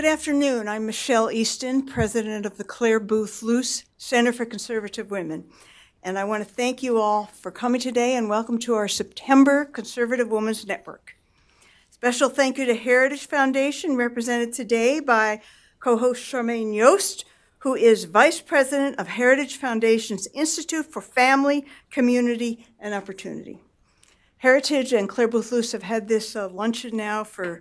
good afternoon. I'm Michelle Easton, president of the Clare Boothe Luce Center for Conservative Women. And I want to thank you all for coming today and welcome to our September Conservative Women's Network. Special thank you to Heritage Foundation, represented today by co host Charmaine Yoest, who is Vice President of Heritage Foundation's Institute for Family, Community, and Opportunity. Heritage and Clare Boothe Luce have had this uh, luncheon now for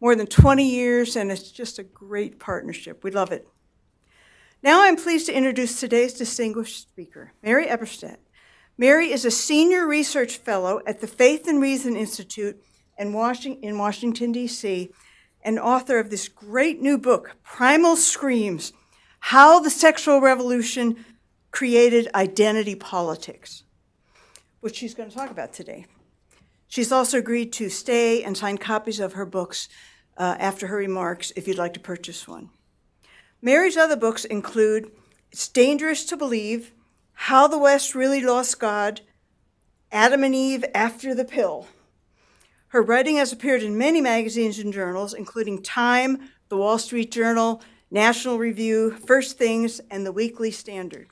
more than 20 years, and it's just a great partnership. We love it. Now I'm pleased to introduce today's distinguished speaker, Mary Eberstadt. Mary is a senior research fellow at the Faith and Reason Institute in Washington, D.C., and author of this great new book, Primal Screams How the Sexual Revolution Created Identity Politics, which she's going to talk about today. She's also agreed to stay and sign copies of her books uh, after her remarks if you'd like to purchase one. Mary's other books include It's Dangerous to Believe, How the West Really Lost God, Adam and Eve After the Pill. Her writing has appeared in many magazines and journals, including Time, The Wall Street Journal, National Review, First Things, and The Weekly Standard.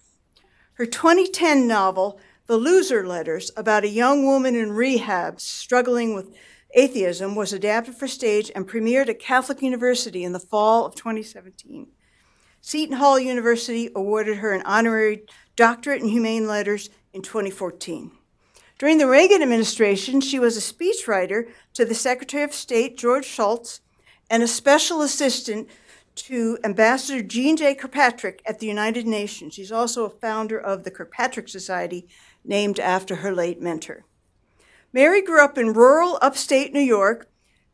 Her 2010 novel, the Loser Letters, about a young woman in rehab struggling with atheism, was adapted for stage and premiered at Catholic University in the fall of 2017. Seton Hall University awarded her an honorary doctorate in humane letters in 2014. During the Reagan administration, she was a speechwriter to the Secretary of State, George Shultz, and a special assistant to Ambassador Jeane J. Kirkpatrick at the United Nations. She's also a founder of the Kirkpatrick Society, named after her late mentor. Mary grew up in rural upstate New York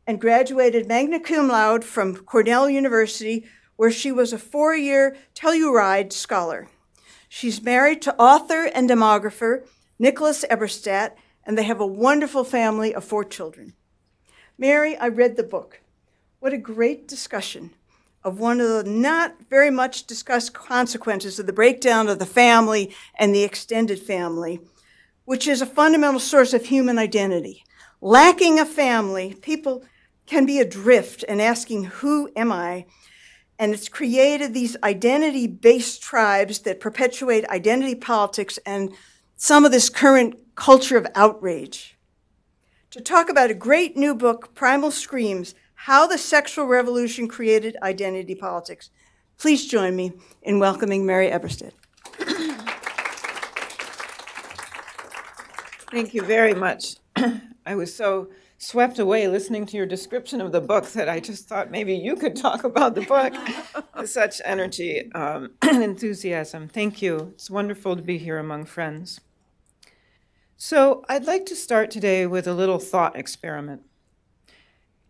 and graduated magna cum laude from Cornell University, where she was a four year Telluride scholar. She's married to author and demographer Nicholas Eberstadt, and they have a wonderful family of four children. Mary, I read the book. What a great discussion of one of the not very much discussed consequences of the breakdown of the family and the extended family, which is a fundamental source of human identity. Lacking a family, people can be adrift and asking, Who am I? And it's created these identity based tribes that perpetuate identity politics and some of this current culture of outrage. To talk about a great new book, Primal Screams how the Sexual Revolution Created Identity Politics. Please join me in welcoming Mary Eberstadt. Thank you very much. I was so swept away listening to your description of the book that I just thought maybe you could talk about the book with such energy um, and enthusiasm. Thank you. It's wonderful to be here among friends. So, I'd like to start today with a little thought experiment.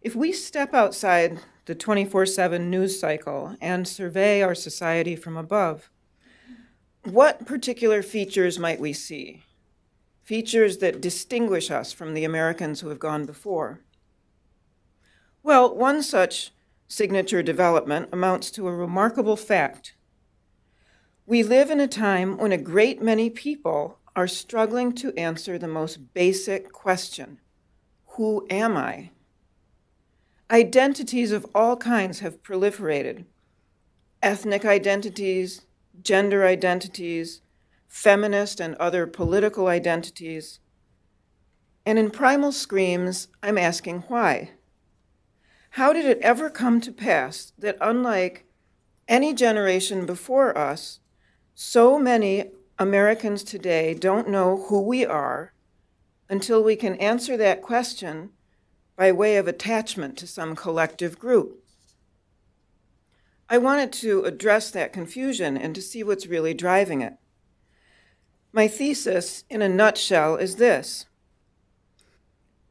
If we step outside the 24 7 news cycle and survey our society from above, what particular features might we see? Features that distinguish us from the Americans who have gone before. Well, one such signature development amounts to a remarkable fact. We live in a time when a great many people are struggling to answer the most basic question Who am I? Identities of all kinds have proliferated ethnic identities, gender identities, feminist and other political identities. And in Primal Screams, I'm asking why. How did it ever come to pass that, unlike any generation before us, so many Americans today don't know who we are until we can answer that question by way of attachment to some collective group. I wanted to address that confusion and to see what's really driving it. My thesis, in a nutshell, is this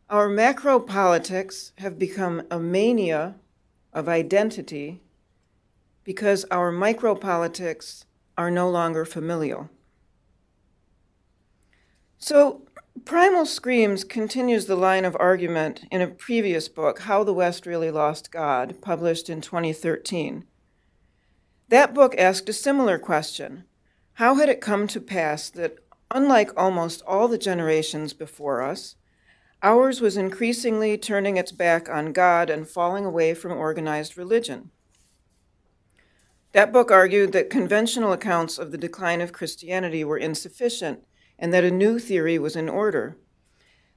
Our macro politics have become a mania of identity because our micro politics are no longer familial. So, Primal Screams continues the line of argument in a previous book, How the West Really Lost God, published in 2013. That book asked a similar question How had it come to pass that, unlike almost all the generations before us, ours was increasingly turning its back on God and falling away from organized religion? That book argued that conventional accounts of the decline of Christianity were insufficient and that a new theory was in order.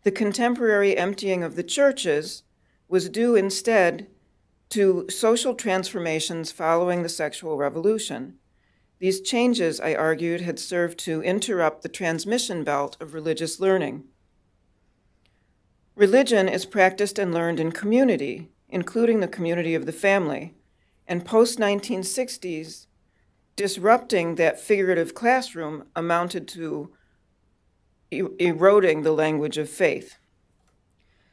The contemporary emptying of the churches was due instead to social transformations following the sexual revolution. These changes, I argued, had served to interrupt the transmission belt of religious learning. Religion is practiced and learned in community, including the community of the family, and post 1960s, disrupting that figurative classroom amounted to eroding the language of faith.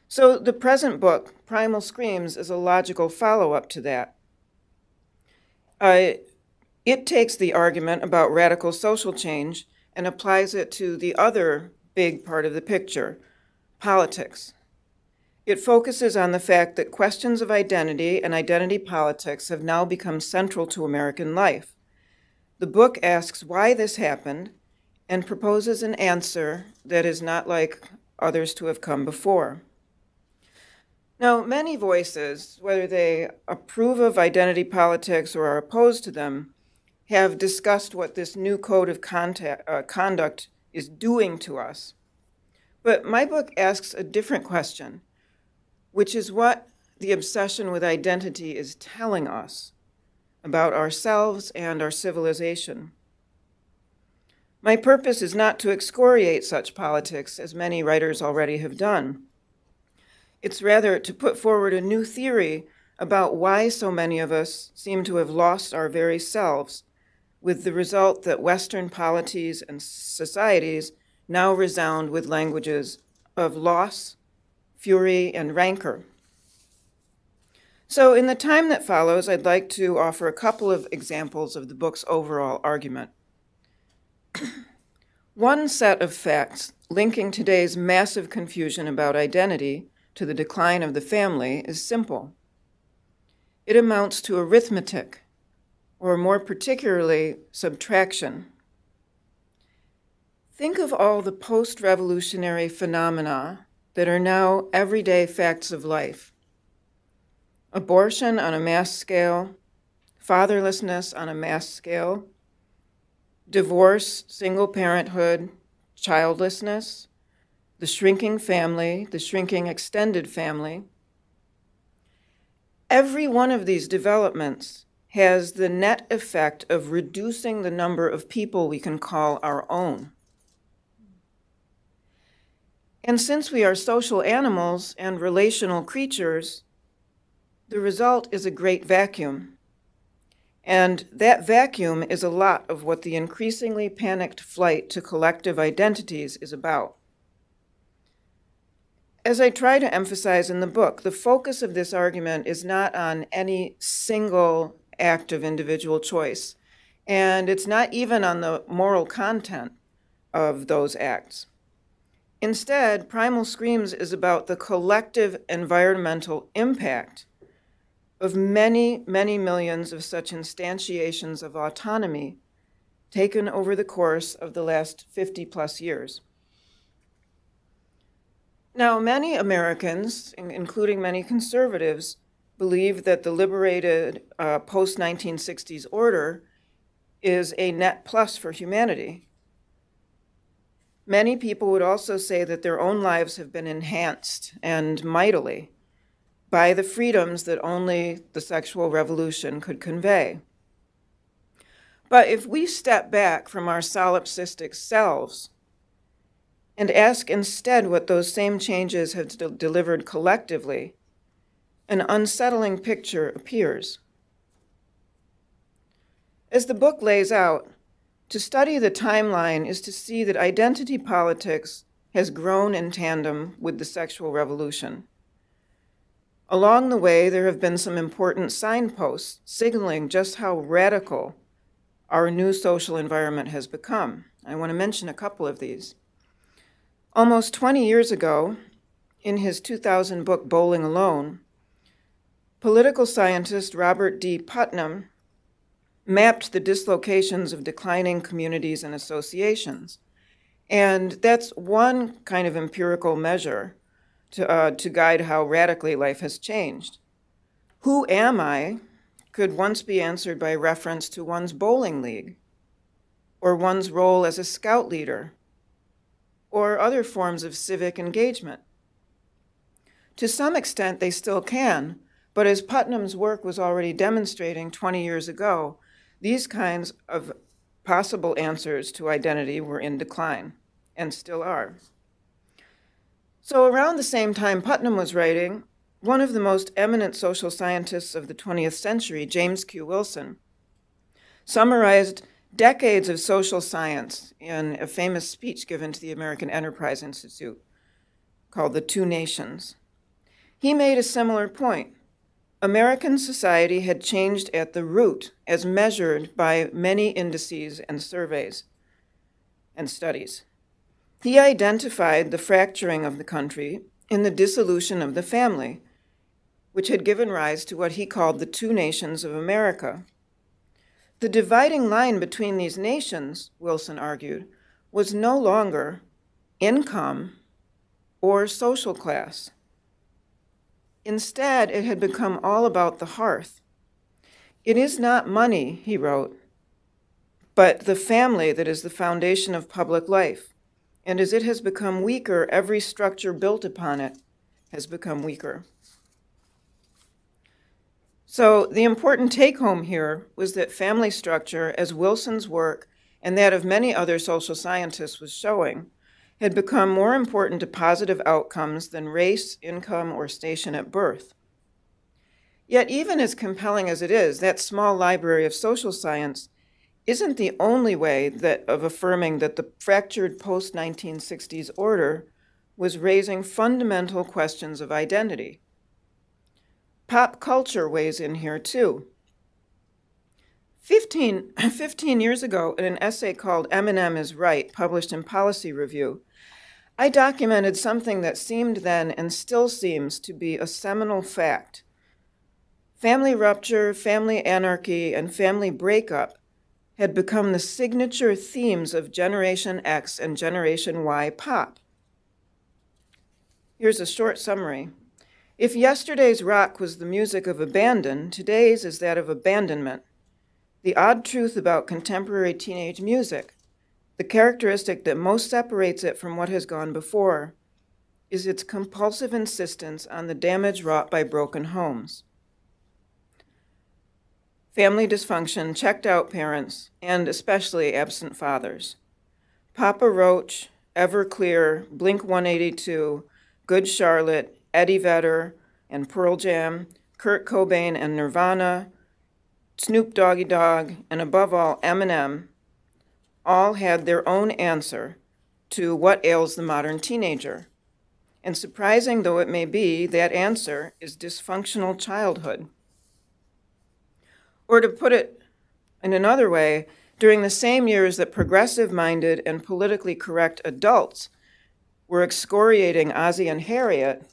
So the present book, Primal Screams, is a logical follow up to that. Uh, it takes the argument about radical social change and applies it to the other big part of the picture politics. It focuses on the fact that questions of identity and identity politics have now become central to American life. The book asks why this happened and proposes an answer that is not like others to have come before. Now, many voices, whether they approve of identity politics or are opposed to them, have discussed what this new code of contact, uh, conduct is doing to us. But my book asks a different question, which is what the obsession with identity is telling us about ourselves and our civilization. My purpose is not to excoriate such politics, as many writers already have done. It's rather to put forward a new theory about why so many of us seem to have lost our very selves, with the result that Western polities and societies now resound with languages of loss, fury, and rancor. So, in the time that follows, I'd like to offer a couple of examples of the book's overall argument. One set of facts linking today's massive confusion about identity to the decline of the family is simple. It amounts to arithmetic, or more particularly, subtraction. Think of all the post revolutionary phenomena that are now everyday facts of life abortion on a mass scale, fatherlessness on a mass scale, divorce, single parenthood, childlessness, the shrinking family, the shrinking extended family. Every one of these developments has the net effect of reducing the number of people we can call our own. And since we are social animals and relational creatures, the result is a great vacuum. And that vacuum is a lot of what the increasingly panicked flight to collective identities is about. As I try to emphasize in the book, the focus of this argument is not on any single act of individual choice, and it's not even on the moral content of those acts. Instead, Primal Screams is about the collective environmental impact of many, many millions of such instantiations of autonomy taken over the course of the last 50 plus years. Now, many Americans, including many conservatives, believe that the liberated uh, post 1960s order is a net plus for humanity. Many people would also say that their own lives have been enhanced and mightily by the freedoms that only the sexual revolution could convey. But if we step back from our solipsistic selves and ask instead what those same changes have de- delivered collectively, an unsettling picture appears. As the book lays out, to study the timeline is to see that identity politics has grown in tandem with the sexual revolution. Along the way, there have been some important signposts signaling just how radical our new social environment has become. I want to mention a couple of these. Almost 20 years ago, in his 2000 book Bowling Alone, political scientist Robert D. Putnam mapped the dislocations of declining communities and associations. And that's one kind of empirical measure to, uh, to guide how radically life has changed. Who am I could once be answered by reference to one's bowling league, or one's role as a scout leader, or other forms of civic engagement. To some extent, they still can, but as Putnam's work was already demonstrating 20 years ago, these kinds of possible answers to identity were in decline and still are. So, around the same time Putnam was writing, one of the most eminent social scientists of the 20th century, James Q. Wilson, summarized decades of social science in a famous speech given to the American Enterprise Institute called The Two Nations. He made a similar point. American society had changed at the root as measured by many indices and surveys and studies. He identified the fracturing of the country in the dissolution of the family, which had given rise to what he called the two nations of America. The dividing line between these nations, Wilson argued, was no longer income or social class. Instead, it had become all about the hearth. It is not money, he wrote, but the family that is the foundation of public life. And as it has become weaker, every structure built upon it has become weaker. So, the important take home here was that family structure, as Wilson's work and that of many other social scientists was showing, had become more important to positive outcomes than race, income, or station at birth. Yet, even as compelling as it is, that small library of social science isn't the only way that, of affirming that the fractured post 1960s order was raising fundamental questions of identity. Pop culture weighs in here too. 15, 15 years ago, in an essay called Eminem is Right, published in Policy Review, I documented something that seemed then and still seems to be a seminal fact. Family rupture, family anarchy, and family breakup had become the signature themes of Generation X and Generation Y pop. Here's a short summary. If yesterday's rock was the music of abandon, today's is that of abandonment. The odd truth about contemporary teenage music, the characteristic that most separates it from what has gone before, is its compulsive insistence on the damage wrought by broken homes. Family dysfunction, checked out parents, and especially absent fathers. Papa Roach, Everclear, Blink 182, Good Charlotte, Eddie Vedder, and Pearl Jam, Kurt Cobain and Nirvana, Snoop Doggy Dogg, and above all, Eminem, all had their own answer to what ails the modern teenager. And surprising though it may be, that answer is dysfunctional childhood. Or to put it in another way, during the same years that progressive minded and politically correct adults were excoriating Ozzie and Harriet,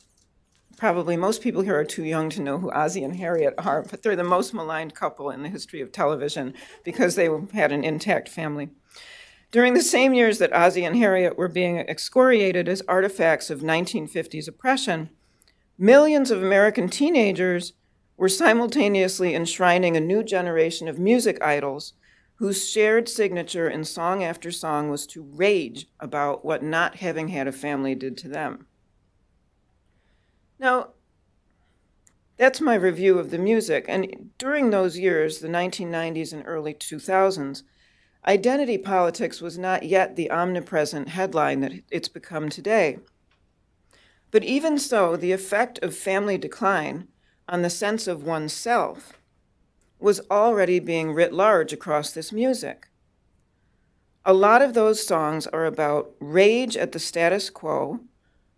probably most people here are too young to know who Ozzie and Harriet are, but they're the most maligned couple in the history of television because they had an intact family. During the same years that Ozzie and Harriet were being excoriated as artifacts of 1950s oppression, millions of American teenagers were simultaneously enshrining a new generation of music idols whose shared signature in song after song was to rage about what not having had a family did to them. Now, that's my review of the music. And during those years, the 1990s and early 2000s, identity politics was not yet the omnipresent headline that it's become today. But even so, the effect of family decline on the sense of oneself was already being writ large across this music. A lot of those songs are about rage at the status quo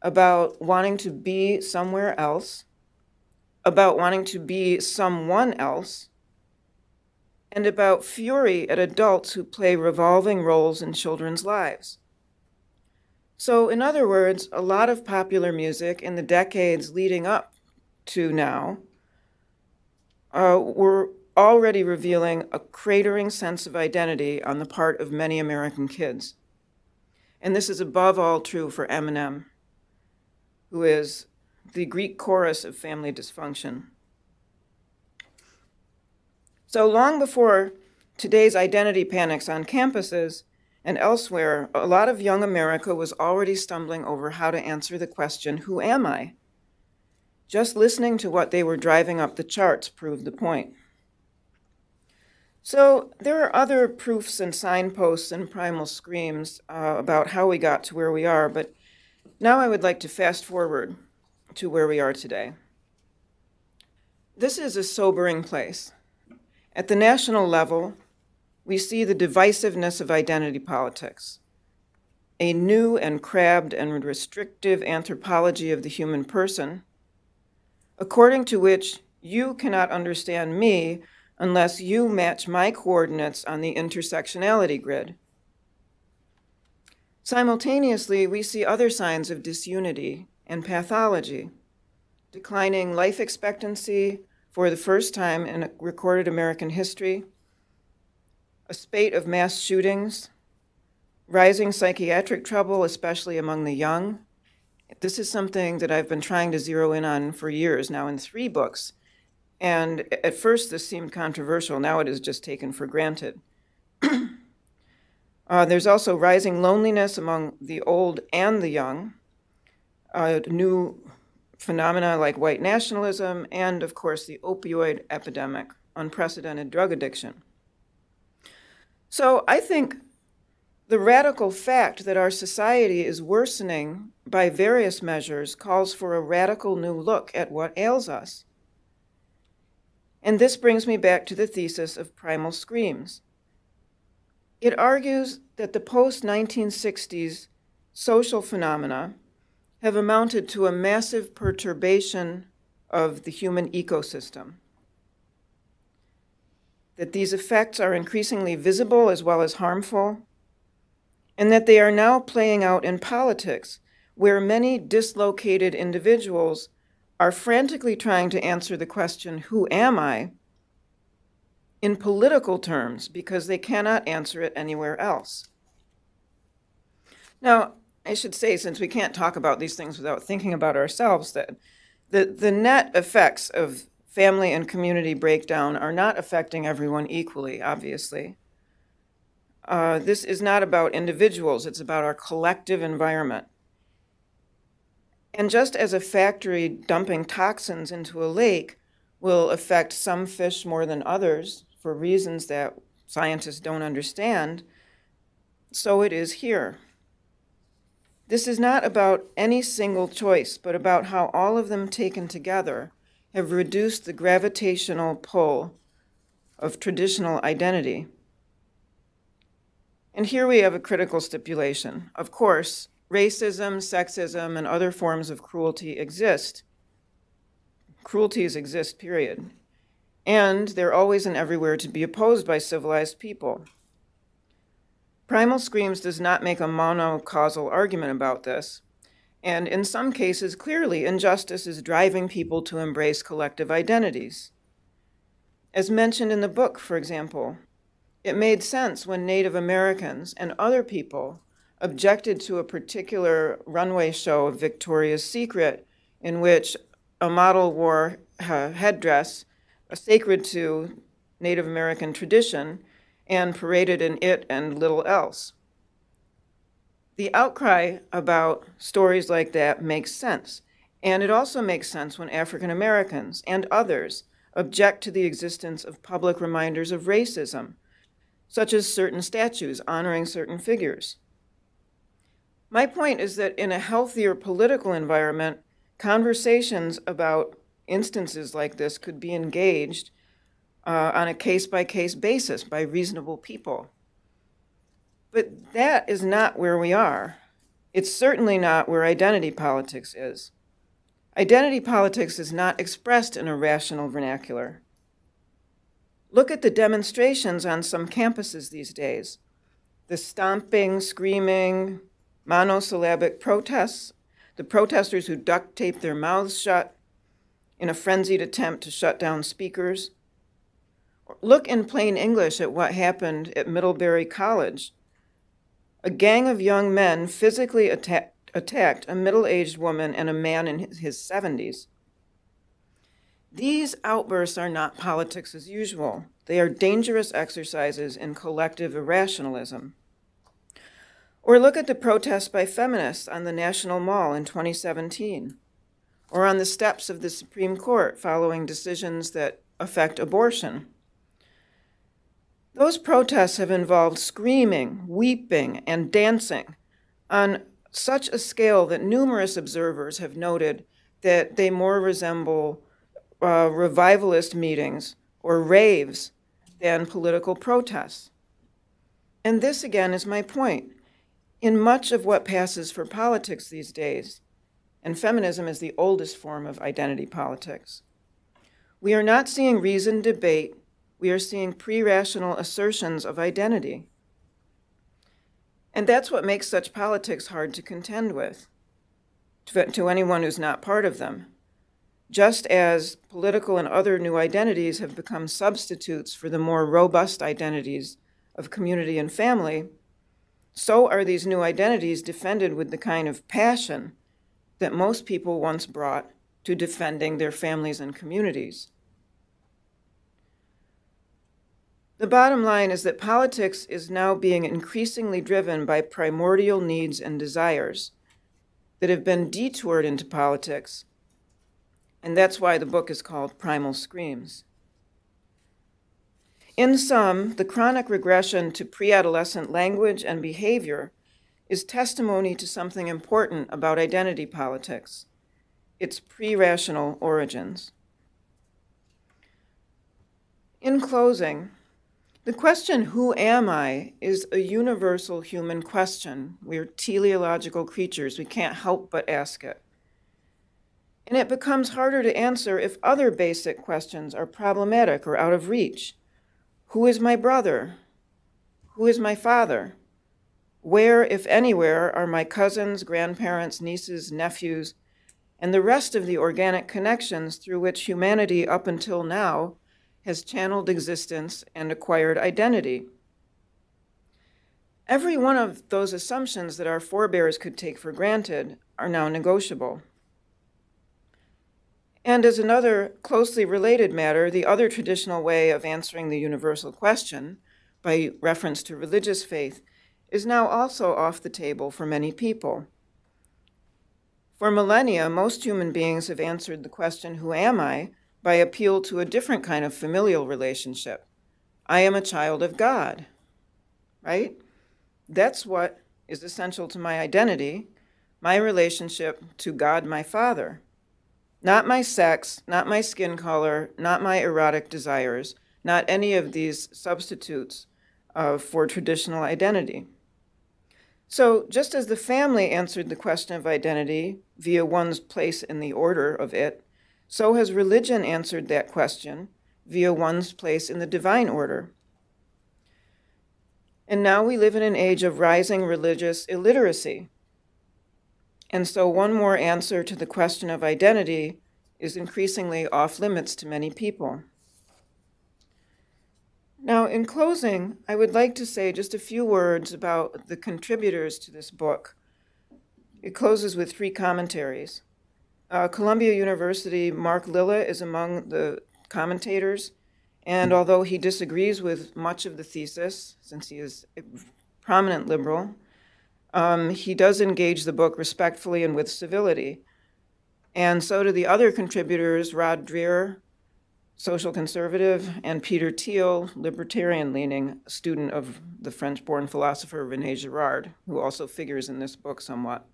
about wanting to be somewhere else, about wanting to be someone else, and about fury at adults who play revolving roles in children's lives. So, in other words, a lot of popular music in the decades leading up to now uh, were already revealing a cratering sense of identity on the part of many American kids. And this is above all true for Eminem who is the Greek chorus of family dysfunction. So long before today's identity panics on campuses and elsewhere, a lot of young America was already stumbling over how to answer the question, Who am I? Just listening to what they were driving up the charts proved the point. So there are other proofs and signposts and primal screams uh, about how we got to where we are, but now I would like to fast forward to where we are today. This is a sobering place. At the national level, we see the divisiveness of identity politics, a new and crabbed and restrictive anthropology of the human person, according to which you cannot understand me unless you match my coordinates on the intersectionality grid. Simultaneously, we see other signs of disunity and pathology, declining life expectancy for the first time in recorded American history, a spate of mass shootings, rising psychiatric trouble, especially among the young. This is something that I've been trying to zero in on for years now in three books and at first, this seemed controversial. Now it is just taken for granted. uh, there's also rising loneliness among the old and the young, uh, new phenomena like white nationalism, and of course, the opioid epidemic, unprecedented drug addiction. So I think the radical fact that our society is worsening by various measures calls for a radical new look at what ails us. And this brings me back to the thesis of primal screams. It argues that the post 1960s social phenomena have amounted to a massive perturbation of the human ecosystem. That these effects are increasingly visible as well as harmful, and that they are now playing out in politics, where many dislocated individuals are frantically trying to answer the question, Who am I? in political terms because they cannot answer it anywhere else. Now, I should say, since we can't talk about these things without thinking about ourselves, that the, the net effects of family and community breakdown are not affecting everyone equally, obviously. Uh, this is not about individuals, it's about our collective environment. And just as a factory dumping toxins into a lake will affect some fish more than others for reasons that scientists don't understand, so it is here. This is not about any single choice, but about how all of them taken together have reduced the gravitational pull of traditional identity. And here we have a critical stipulation. Of course, racism, sexism, and other forms of cruelty exist. Cruelties exist, period. And they're always and everywhere to be opposed by civilized people. Primal Screams does not make a monocausal argument about this. And in some cases, clearly, injustice is driving people to embrace collective identities. As mentioned in the book, for example, it made sense when Native Americans and other people objected to a particular runway show of Victoria's Secret in which a model wore a headdress sacred to Native American tradition and paraded in it and little else. The outcry about stories like that makes sense, and it also makes sense when African Americans and others object to the existence of public reminders of racism, such as certain statues honoring certain figures. My point is that in a healthier political environment, conversations about instances like this could be engaged uh, on a case by case basis by reasonable people. But that is not where we are. It's certainly not where identity politics is. Identity politics is not expressed in a rational vernacular. Look at the demonstrations on some campuses these days the stomping, screaming, monosyllabic protests, the protesters who duct tape their mouths shut in a frenzied attempt to shut down speakers. Look in plain English at what happened at Middlebury College. A gang of young men physically atta- attacked a middle aged woman and a man in his 70s. These outbursts are not politics as usual. They are dangerous exercises in collective irrationalism. Or look at the protests by feminists on the National Mall in 2017, or on the steps of the Supreme Court following decisions that affect abortion. Those protests have involved screaming, weeping, and dancing on such a scale that numerous observers have noted that they more resemble uh, revivalist meetings or raves than political protests. And this, again, is my point. In much of what passes for politics these days, and feminism is the oldest form of identity politics, we are not seeing reasoned debate we are seeing pre rational assertions of identity. And that's what makes such politics hard to contend with to, to, anyone who's not part of them. Just as political and other new identities have become substitutes for the more robust identities of community and family, so are these new identities defended with the kind of passion that most people once brought to defending their families and communities. The bottom line is that politics is now being increasingly driven by primordial needs and desires that have been detoured into politics. And that's why the book is called Primal Screams. In sum, the chronic regression to pre adolescent language and behavior is testimony to something important about identity politics its pre rational origins. In closing, the question, who am I, is a universal human question. We're teleological creatures. We can't help but ask it. And it becomes harder to answer if other basic questions are problematic or out of reach. Who is my brother? Who is my father? Where, if anywhere, are my cousins, grandparents, nieces, nephews, and the rest of the organic connections through which humanity up until now has channeled existence and acquired identity. Every one of those assumptions that our forebears could take for granted are now negotiable. And as another closely related matter, the other traditional way of answering the universal question, by reference to religious faith, is now also off the table for many people. For millennia, most human beings have answered the question, Who am I? by appeal to a different kind of familial relationship. I am a child of God, right? That's what is essential to my identity, my relationship to God, my Father. Not my sex, not my skin color, not my erotic desires, not any of these substitutes uh, for traditional identity. So, just as the family answered the question of identity via one's place in the order of it, so has religion answered that question via one's place in the divine order. And now we live in an age of rising religious illiteracy. And so, one more answer to the question of identity is increasingly off limits to many people. Now, in closing, I would like to say just a few words about the contributors to this book. It closes with three commentaries. Uh, Columbia University, Mark Lilla is among the commentators, and although he disagrees with much of the thesis, since he is a prominent liberal, um, he does engage the book respectfully and with civility. And so do the other contributors, Rod Dreher, social conservative, and Peter Thiel, libertarian leaning, student of the French born philosopher Rene Girard, who also figures in this book somewhat.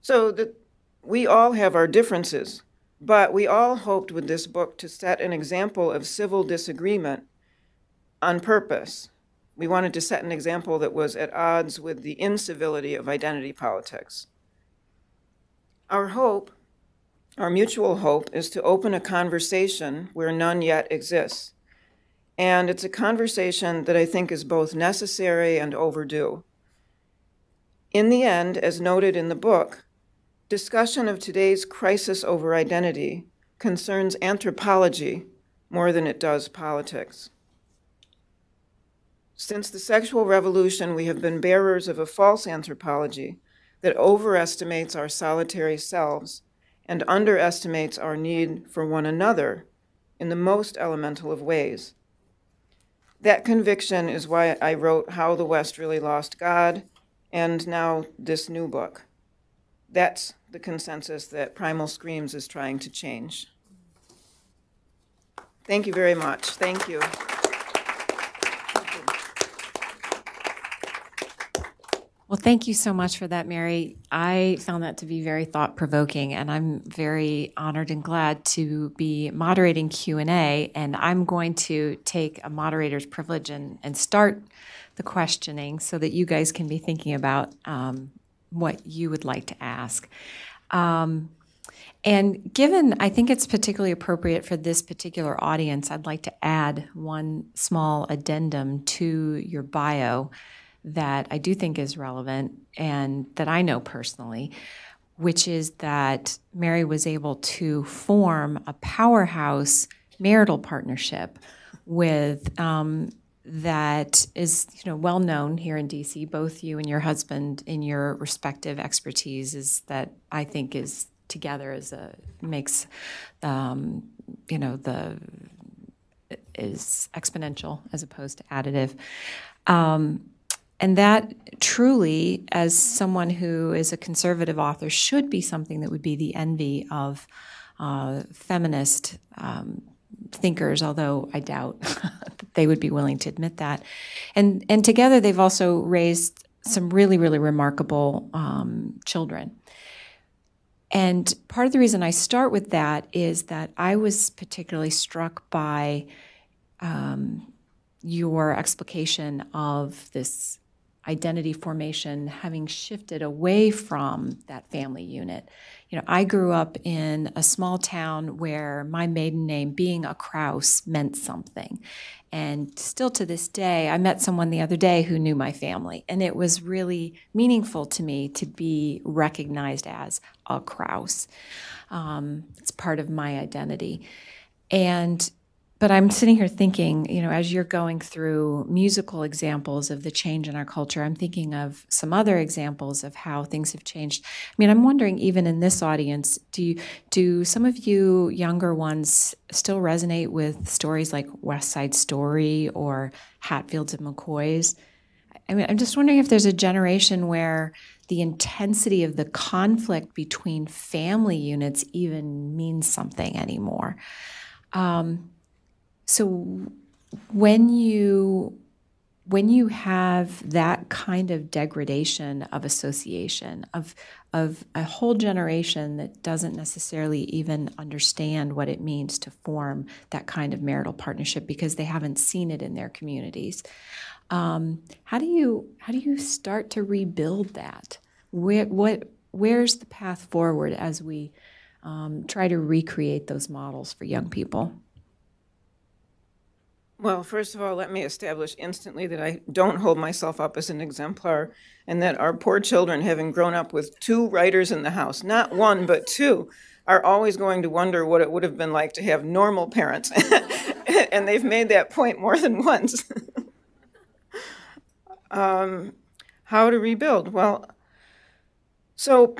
So the we all have our differences, but we all hoped with this book to set an example of civil disagreement on purpose. We wanted to set an example that was at odds with the incivility of identity politics. Our hope, our mutual hope, is to open a conversation where none yet exists. And it's a conversation that I think is both necessary and overdue. In the end, as noted in the book, Discussion of today's crisis over identity concerns anthropology more than it does politics. Since the sexual revolution, we have been bearers of a false anthropology that overestimates our solitary selves and underestimates our need for one another in the most elemental of ways. That conviction is why I wrote How the West Really Lost God and now this new book. That's the consensus that Primal Screams is trying to change. Thank you very much. Thank you. Well, thank you so much for that, Mary. I found that to be very thought provoking, and I'm very honored and glad to be moderating Q and A. And I'm going to take a moderator's privilege and, and start the questioning so that you guys can be thinking about um, what you would like to ask. Um, and given, I think it's particularly appropriate for this particular audience, I'd like to add one small addendum to your bio that I do think is relevant and that I know personally, which is that Mary was able to form a powerhouse marital partnership with um, that is you know well known here in DC. Both you and your husband in your respective expertise is that I think is together as a makes um, you know the is exponential as opposed to additive. Um, and that truly, as someone who is a conservative author, should be something that would be the envy of uh, feminist um, thinkers, although I doubt they would be willing to admit that. And, and together, they've also raised some really, really remarkable um, children. And part of the reason I start with that is that I was particularly struck by um, your explication of this identity formation having shifted away from that family unit. You know, I grew up in a small town where my maiden name, being a Kraus, meant something. And still to this day, I met someone the other day who knew my family, and it was really meaningful to me to be recognized as a Kraus. Um, it's part of my identity. And but I'm sitting here thinking, you know, as you're going through musical examples of the change in our culture, I'm thinking of some other examples of how things have changed. I mean, I'm wondering, even in this audience, do you, do some of you younger ones still resonate with stories like West Side Story or Hatfields and McCoys? I mean, I'm just wondering if there's a generation where the intensity of the conflict between family units even means something anymore. Um, so when you when you have that kind of degradation of association of of a whole generation that doesn't necessarily even understand what it means to form that kind of marital partnership because they haven't seen it in their communities um, how do you how do you start to rebuild that? Where what where's the path forward as we um, try to recreate those models for young people well, first of all, let me establish instantly that I don't hold myself up as an exemplar and that our poor children, having grown up with two writers in the house, not one, but two, are always going to wonder what it would have been like to have normal parents. and they've made that point more than once. um, how to rebuild? Well, so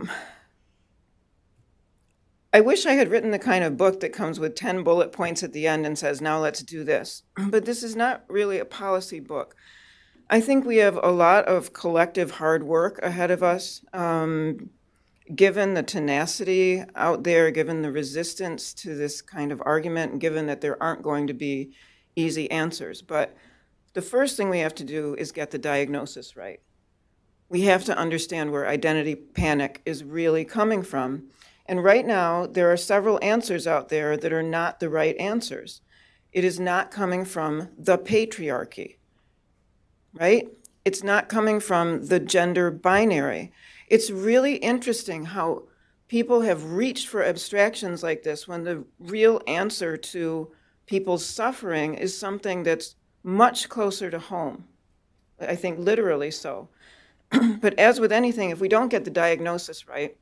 I wish I had written the kind of book that comes with 10 bullet points at the end and says, now let's do this. But this is not really a policy book. I think we have a lot of collective hard work ahead of us. Um, given the tenacity out there, given the resistance to this kind of argument, and given that there aren't going to be easy answers. But the first thing we have to do is get the diagnosis right. We have to understand where identity panic is really coming from and right now, there are several answers out there that are not the right answers. It is not coming from the patriarchy, right? It's not coming from the gender binary. It's really interesting how people have reached for abstractions like this when the real answer to people's suffering is something that's much closer to home. I think literally so. but as with anything, if we don't get the diagnosis right,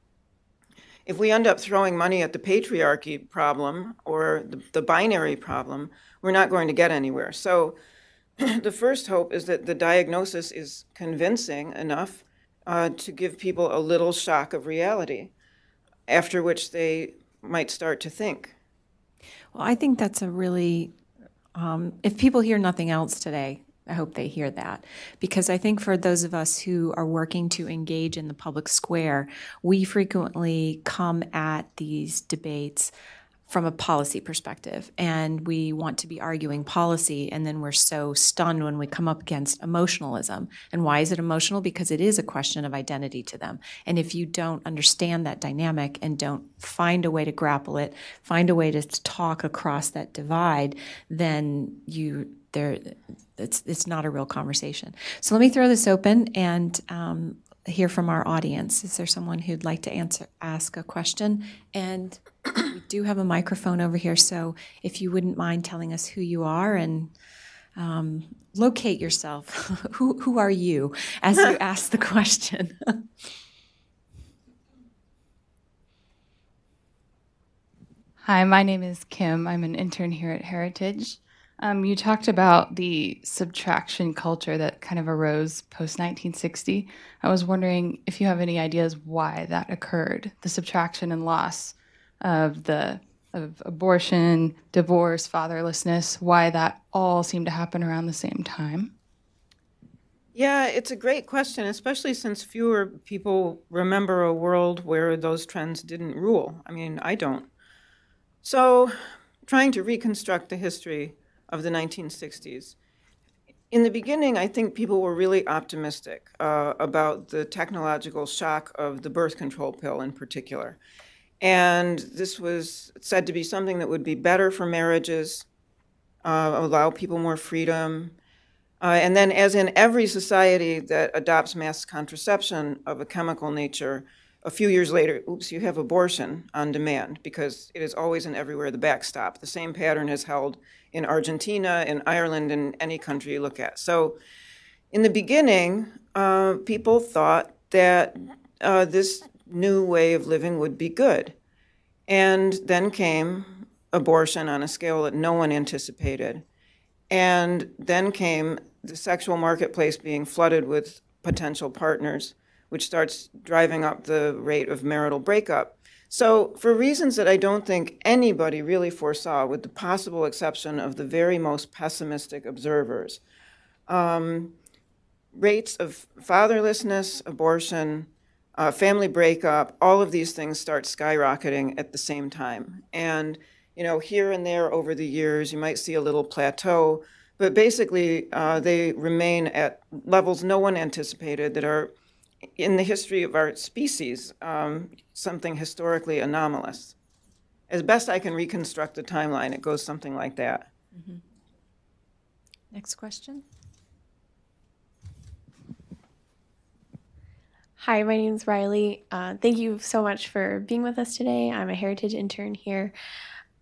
if we end up throwing money at the patriarchy problem or the, the binary problem, we're not going to get anywhere. So the first hope is that the diagnosis is convincing enough uh, to give people a little shock of reality, after which they might start to think. Well, I think that's a really um, if people hear nothing else today, I hope they hear that. Because I think for those of us who are working to engage in the public square, we frequently come at these debates from a policy perspective and we want to be arguing policy and then we're so stunned when we come up against emotionalism. And why is it emotional? Because it is a question of identity to them. And if you don't understand that dynamic and don't find a way to grapple it find a way to talk across that divide then you there it's it's not a real conversation so let me throw this open and um, hear from our audience is there someone who'd like to answer ask a question and we do have a microphone over here, so if you wouldn't mind telling us who you are and um, locate yourself. who, who are you as you ask the question? Hi, my name is Kim. I'm an intern here at Heritage. Um, you talked about the subtraction culture that kind of arose post 1960. I was wondering if you have any ideas why that occurred, the subtraction and loss of the of abortion, divorce, fatherlessness, why that all seemed to happen around the same time. Yeah, it's a great question, especially since fewer people remember a world where those trends didn't rule. I mean, I don't. So, trying to reconstruct the history of the 1960s. In the beginning, I think people were really optimistic uh, about the technological shock of the birth control pill in particular. And this was said to be something that would be better for marriages, uh, allow people more freedom. Uh, and then, as in every society that adopts mass contraception of a chemical nature, a few years later, oops, you have abortion on demand because it is always and everywhere the backstop. The same pattern is held in Argentina, in Ireland, in any country you look at. So, in the beginning, uh, people thought that uh, this new way of living would be good. And then came abortion on a scale that no one anticipated. And then came the sexual marketplace being flooded with potential partners, which starts driving up the rate of marital breakup. So, for reasons that I don't think anybody really foresaw, with the possible exception of the very most pessimistic observers, um, rates of fatherlessness, abortion, uh, family breakup, all of these things start skyrocketing at the same time. And, you know, here and there over the years, you might see a little plateau, but basically uh, they remain at levels no one anticipated that are, in the history of our species, um, something historically anomalous. As best I can reconstruct the timeline, it goes something like that. Mm-hmm. Next question. Hi, my name is Riley. Uh, thank you so much for being with us today. I'm a heritage intern here.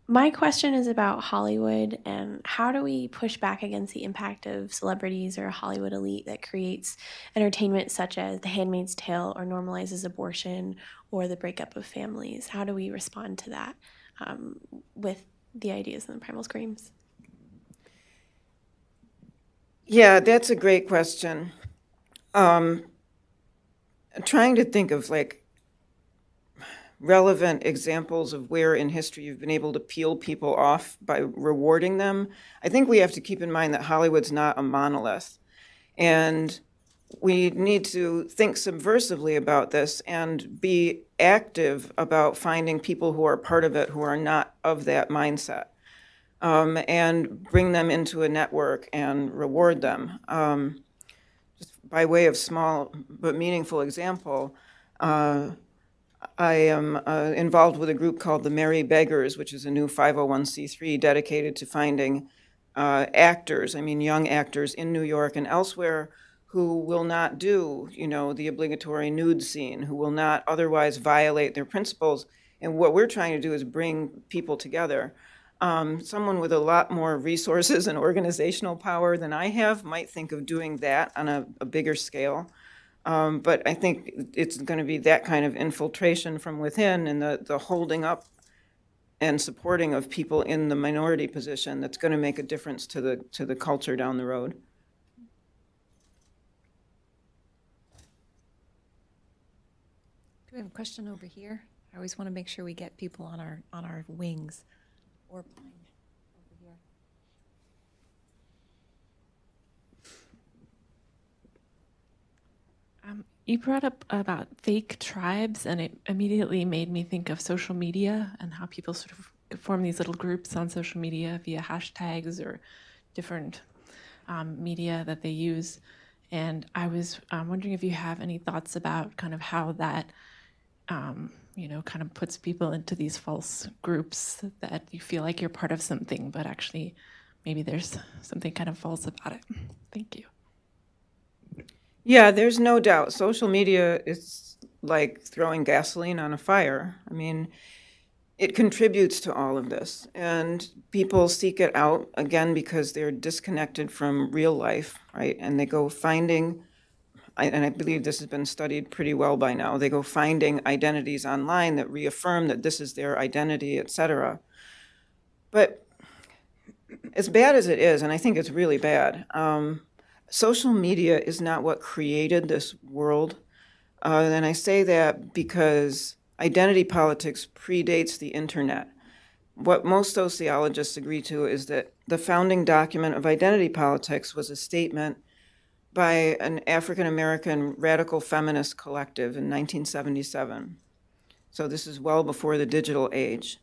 My question is about Hollywood and how do we push back against the impact of celebrities or Hollywood elite that creates entertainment such as The Handmaid's Tale or normalizes abortion or the breakup of families? How do we respond to that um, with the ideas in the Primal Screams? Yeah, that's a great question. Um, trying to think of like relevant examples of where in history you've been able to peel people off by rewarding them. I think we have to keep in mind that Hollywood's not a monolith. And we need to think subversively about this and be active about finding people who are part of it who are not of that mindset um, and bring them into a network and reward them. Um, just by way of small but meaningful example, uh, I am uh, involved with a group called the Merry Beggars, which is a new 501c3 dedicated to finding uh, actors, I mean young actors in New York and elsewhere who will not do, you know, the obligatory nude scene, who will not otherwise violate their principles. And what we're trying to do is bring people together. Um, someone with a lot more resources and organizational power than I have might think of doing that on a, a bigger scale. Um, but I think it's going to be that kind of infiltration from within and the, the holding up and supporting of people in the minority position that's going to make a difference to the to the culture down the road. Do we have a question over here? I always want to make sure we get people on our on our wings or over here. You brought up about fake tribes, and it immediately made me think of social media and how people sort of form these little groups on social media via hashtags or different um, media that they use. And I was um, wondering if you have any thoughts about kind of how that, um, you know, kind of puts people into these false groups that you feel like you're part of something, but actually maybe there's something kind of false about it. Thank you. Yeah, there's no doubt. Social media is like throwing gasoline on a fire. I mean, it contributes to all of this. And people seek it out, again, because they're disconnected from real life, right? And they go finding, and I believe this has been studied pretty well by now, they go finding identities online that reaffirm that this is their identity, et cetera. But as bad as it is, and I think it's really bad, um, social media is not what created this world. Uh, and I say that because identity politics predates the internet. What most sociologists agree to is that the founding document of identity politics was a statement by an African American radical feminist collective in 1977. So this is well before the digital age.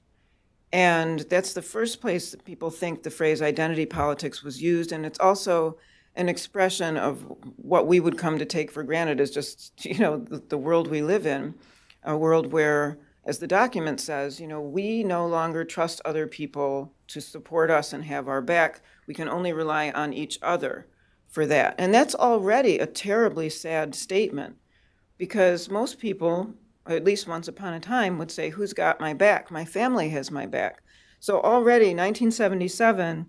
And that's the first place that people think the phrase identity politics was used. And it's also an expression of what we would come to take for granted as just, you know, the, the world we live in, a world where, as the document says, you know, we no longer trust other people to support us and have our back. We can only rely on each other for that. And that's already a terribly sad statement because most people, at least once upon a time, would say, Who's got my back? My family has my back. So already, 1977,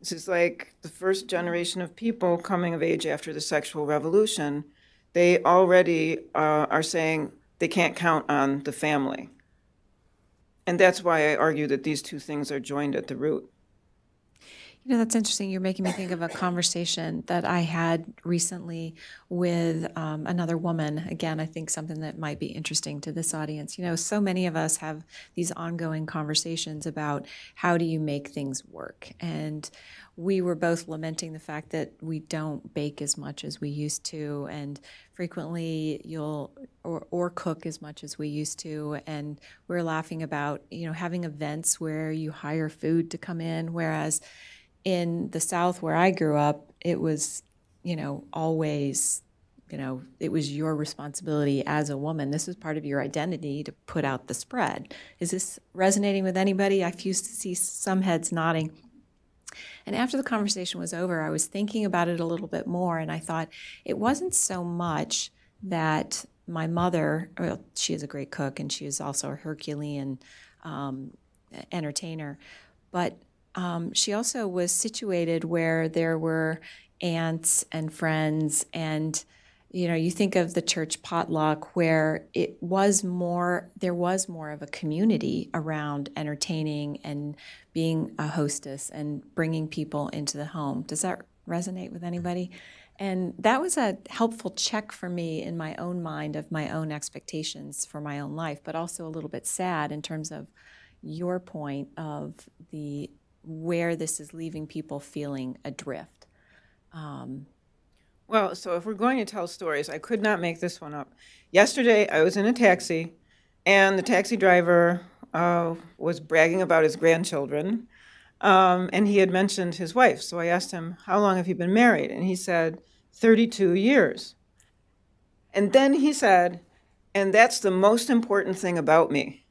this is like the first generation of people coming of age after the sexual revolution. They already uh, are saying they can't count on the family. And that's why I argue that these two things are joined at the root. You know, that's interesting. You're making me think of a conversation that I had recently with um, another woman. Again, I think something that might be interesting to this audience. You know, so many of us have these ongoing conversations about how do you make things work. And we were both lamenting the fact that we don't bake as much as we used to, and frequently you'll or, or cook as much as we used to. And we're laughing about, you know, having events where you hire food to come in, whereas in the South where I grew up, it was, you know, always, you know, it was your responsibility as a woman. This was part of your identity to put out the spread. Is this resonating with anybody? I used to see some heads nodding. And after the conversation was over, I was thinking about it a little bit more, and I thought it wasn't so much that my mother, well, she is a great cook and she is also a Herculean um, entertainer, but um, she also was situated where there were aunts and friends and you know you think of the church potluck where it was more there was more of a community around entertaining and being a hostess and bringing people into the home. Does that resonate with anybody? And that was a helpful check for me in my own mind of my own expectations for my own life but also a little bit sad in terms of your point of the where this is leaving people feeling adrift. Um, Well, so if we're going to tell stories, I could not make this one up. Yesterday, I was in a taxi, and the taxi driver uh, was bragging about his grandchildren, um, and he had mentioned his wife. So I asked him, How long have you been married? And he said, 32 years. And then he said, And that's the most important thing about me.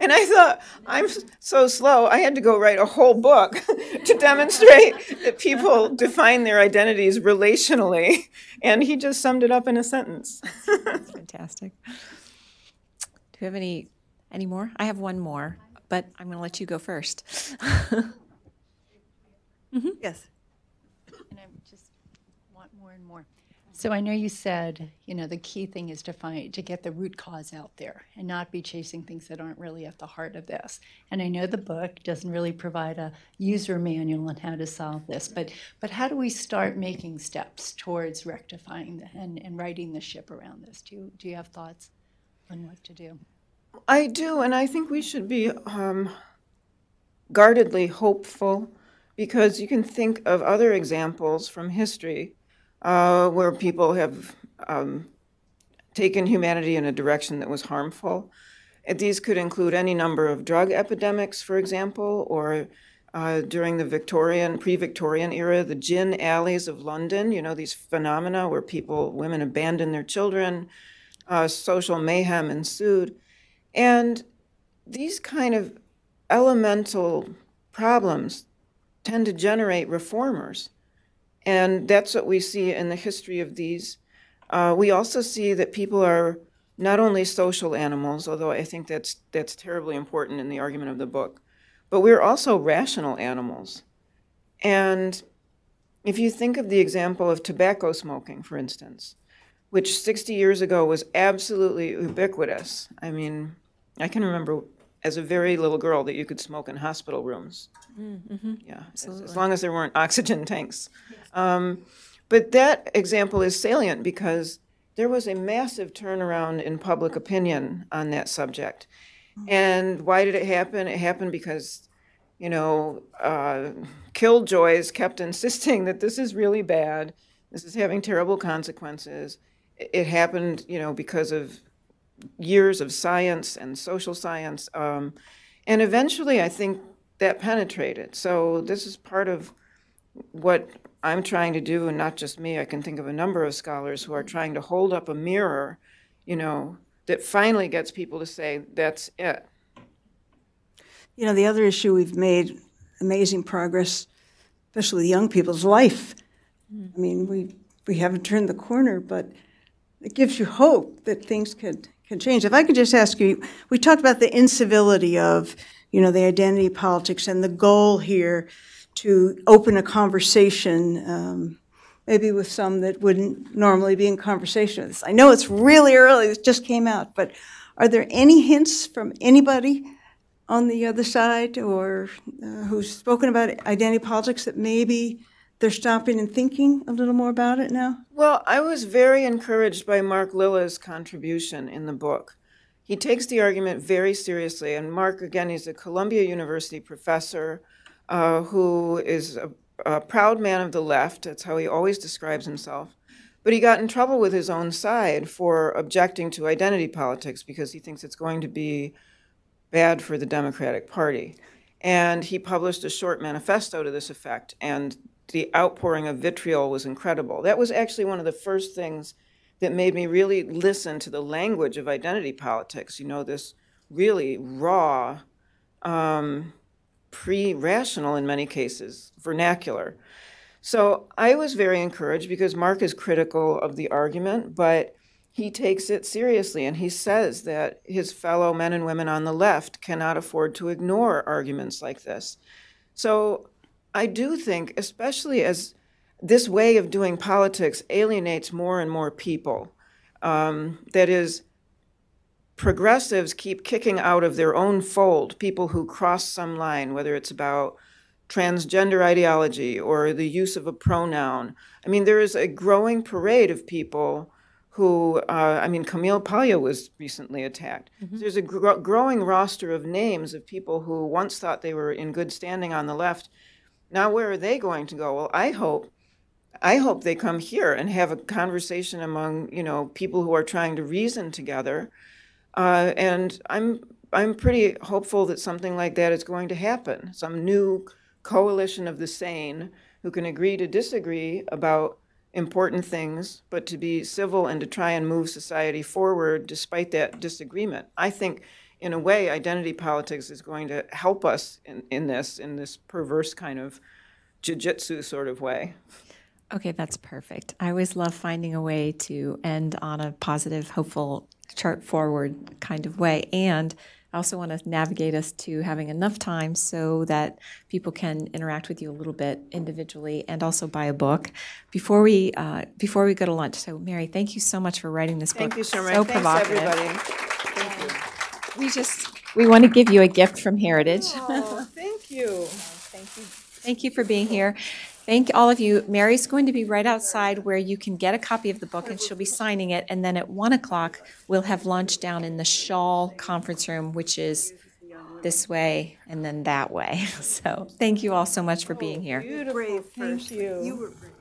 And I thought, I'm so slow, I had to go write a whole book to demonstrate that people define their identities relationally. And he just summed it up in a sentence. That's fantastic. Do we have any any more? I have one more, but I'm going to let you go first. Mm-hmm. Yes. And I just want more and more. So I know you said, you know, the key thing is to find, to get the root cause out there and not be chasing things that aren't really at the heart of this. And I know the book doesn't really provide a user manual on how to solve this, but, but how do we start making steps towards rectifying the, and, and righting the ship around this? Do you, do you have thoughts on what to do? I do, and I think we should be um, guardedly hopeful because you can think of other examples from history uh, where people have um, taken humanity in a direction that was harmful. These could include any number of drug epidemics, for example, or uh, during the Victorian, pre-Victorian era, the gin alleys of London, you know, these phenomena where people, women abandon their children, uh, social mayhem ensued. And these kind of elemental problems tend to generate reformers. And that's what we see in the history of these. Uh, we also see that people are not only social animals, although I think that's, that's terribly important in the argument of the book, but we're also rational animals. And if you think of the example of tobacco smoking, for instance, which 60 years ago was absolutely ubiquitous. I mean, I can remember as a very little girl that you could smoke in hospital rooms. Yeah, as, as long as there weren't oxygen tanks. Um, but that example is salient because there was a massive turnaround in public opinion on that subject. And why did it happen? It happened because, you know, uh, killjoys kept insisting that this is really bad, this is having terrible consequences. It happened, you know, because of years of science and social science. Um, and eventually, I think that penetrated. So this is part of what I'm trying to do, and not just me. I can think of a number of scholars who are trying to hold up a mirror, you know, that finally gets people to say, that's it. You know, the other issue we've made amazing progress, especially with young people's life. I mean, we, we haven't turned the corner, but it gives you hope that things could, can change. If I could just ask you, we talked about the incivility of, you know, the identity politics and the goal here to open a conversation, um, maybe with some that wouldn't normally be in conversation with us. I know it's really early, it just came out, but are there any hints from anybody on the other side or uh, who's spoken about identity politics that maybe they're stopping and thinking a little more about it now? Well, I was very encouraged by Mark Lilla's contribution in the book. He takes the argument very seriously, and Mark, again, he's a Columbia University professor uh, who is a, a proud man of the left. That's how he always describes himself. But he got in trouble with his own side for objecting to identity politics because he thinks it's going to be bad for the Democratic Party. And he published a short manifesto to this effect, and the outpouring of vitriol was incredible. That was actually one of the first things that made me really listen to the language of identity politics. You know, this really raw, um, pre rational in many cases, vernacular. So I was very encouraged because Mark is critical of the argument, but he takes it seriously and he says that his fellow men and women on the left cannot afford to ignore arguments like this. So I do think, especially as this way of doing politics alienates more and more people, um, that is, progressives keep kicking out of their own fold people who cross some line, whether it's about transgender ideology or the use of a pronoun. I mean, there is a growing parade of people who, uh, I mean, Camille Paglia was recently attacked. There's a gr- growing roster of names of people who once thought they were in good standing on the left. Now, where are they going to go? Well, I hope, I hope they come here and have a conversation among, you know, people who are trying to reason together. Uh, and I'm, I'm pretty hopeful that something like that is going to happen. Some new coalition of the sane who can agree to disagree about important things, but to be civil and to try and move society forward despite that disagreement. I think, in a way, identity politics is going to help us in, in this, in this perverse kind of jujitsu sort of way. Okay, that's perfect. I always love finding a way to end on a positive, hopeful, chart forward kind of way. And I also want to navigate us to having enough time so that people can interact with you a little bit individually and also buy a book before we uh, before we go to lunch. So, Mary, thank you so much for writing this Thank book. you so much. So Thanks, provocative. everybody. We just we want to give you a gift from Heritage. Oh, thank you. Thank you Thank you for being here. Thank all of you. Mary's going to be right outside where you can get a copy of the book and she'll be signing it. And then at one o'clock, we'll have lunch down in the Shawl Conference Room, which is this way and then that way. So thank you all so much for being here. Beautiful. Thank you. You were brave.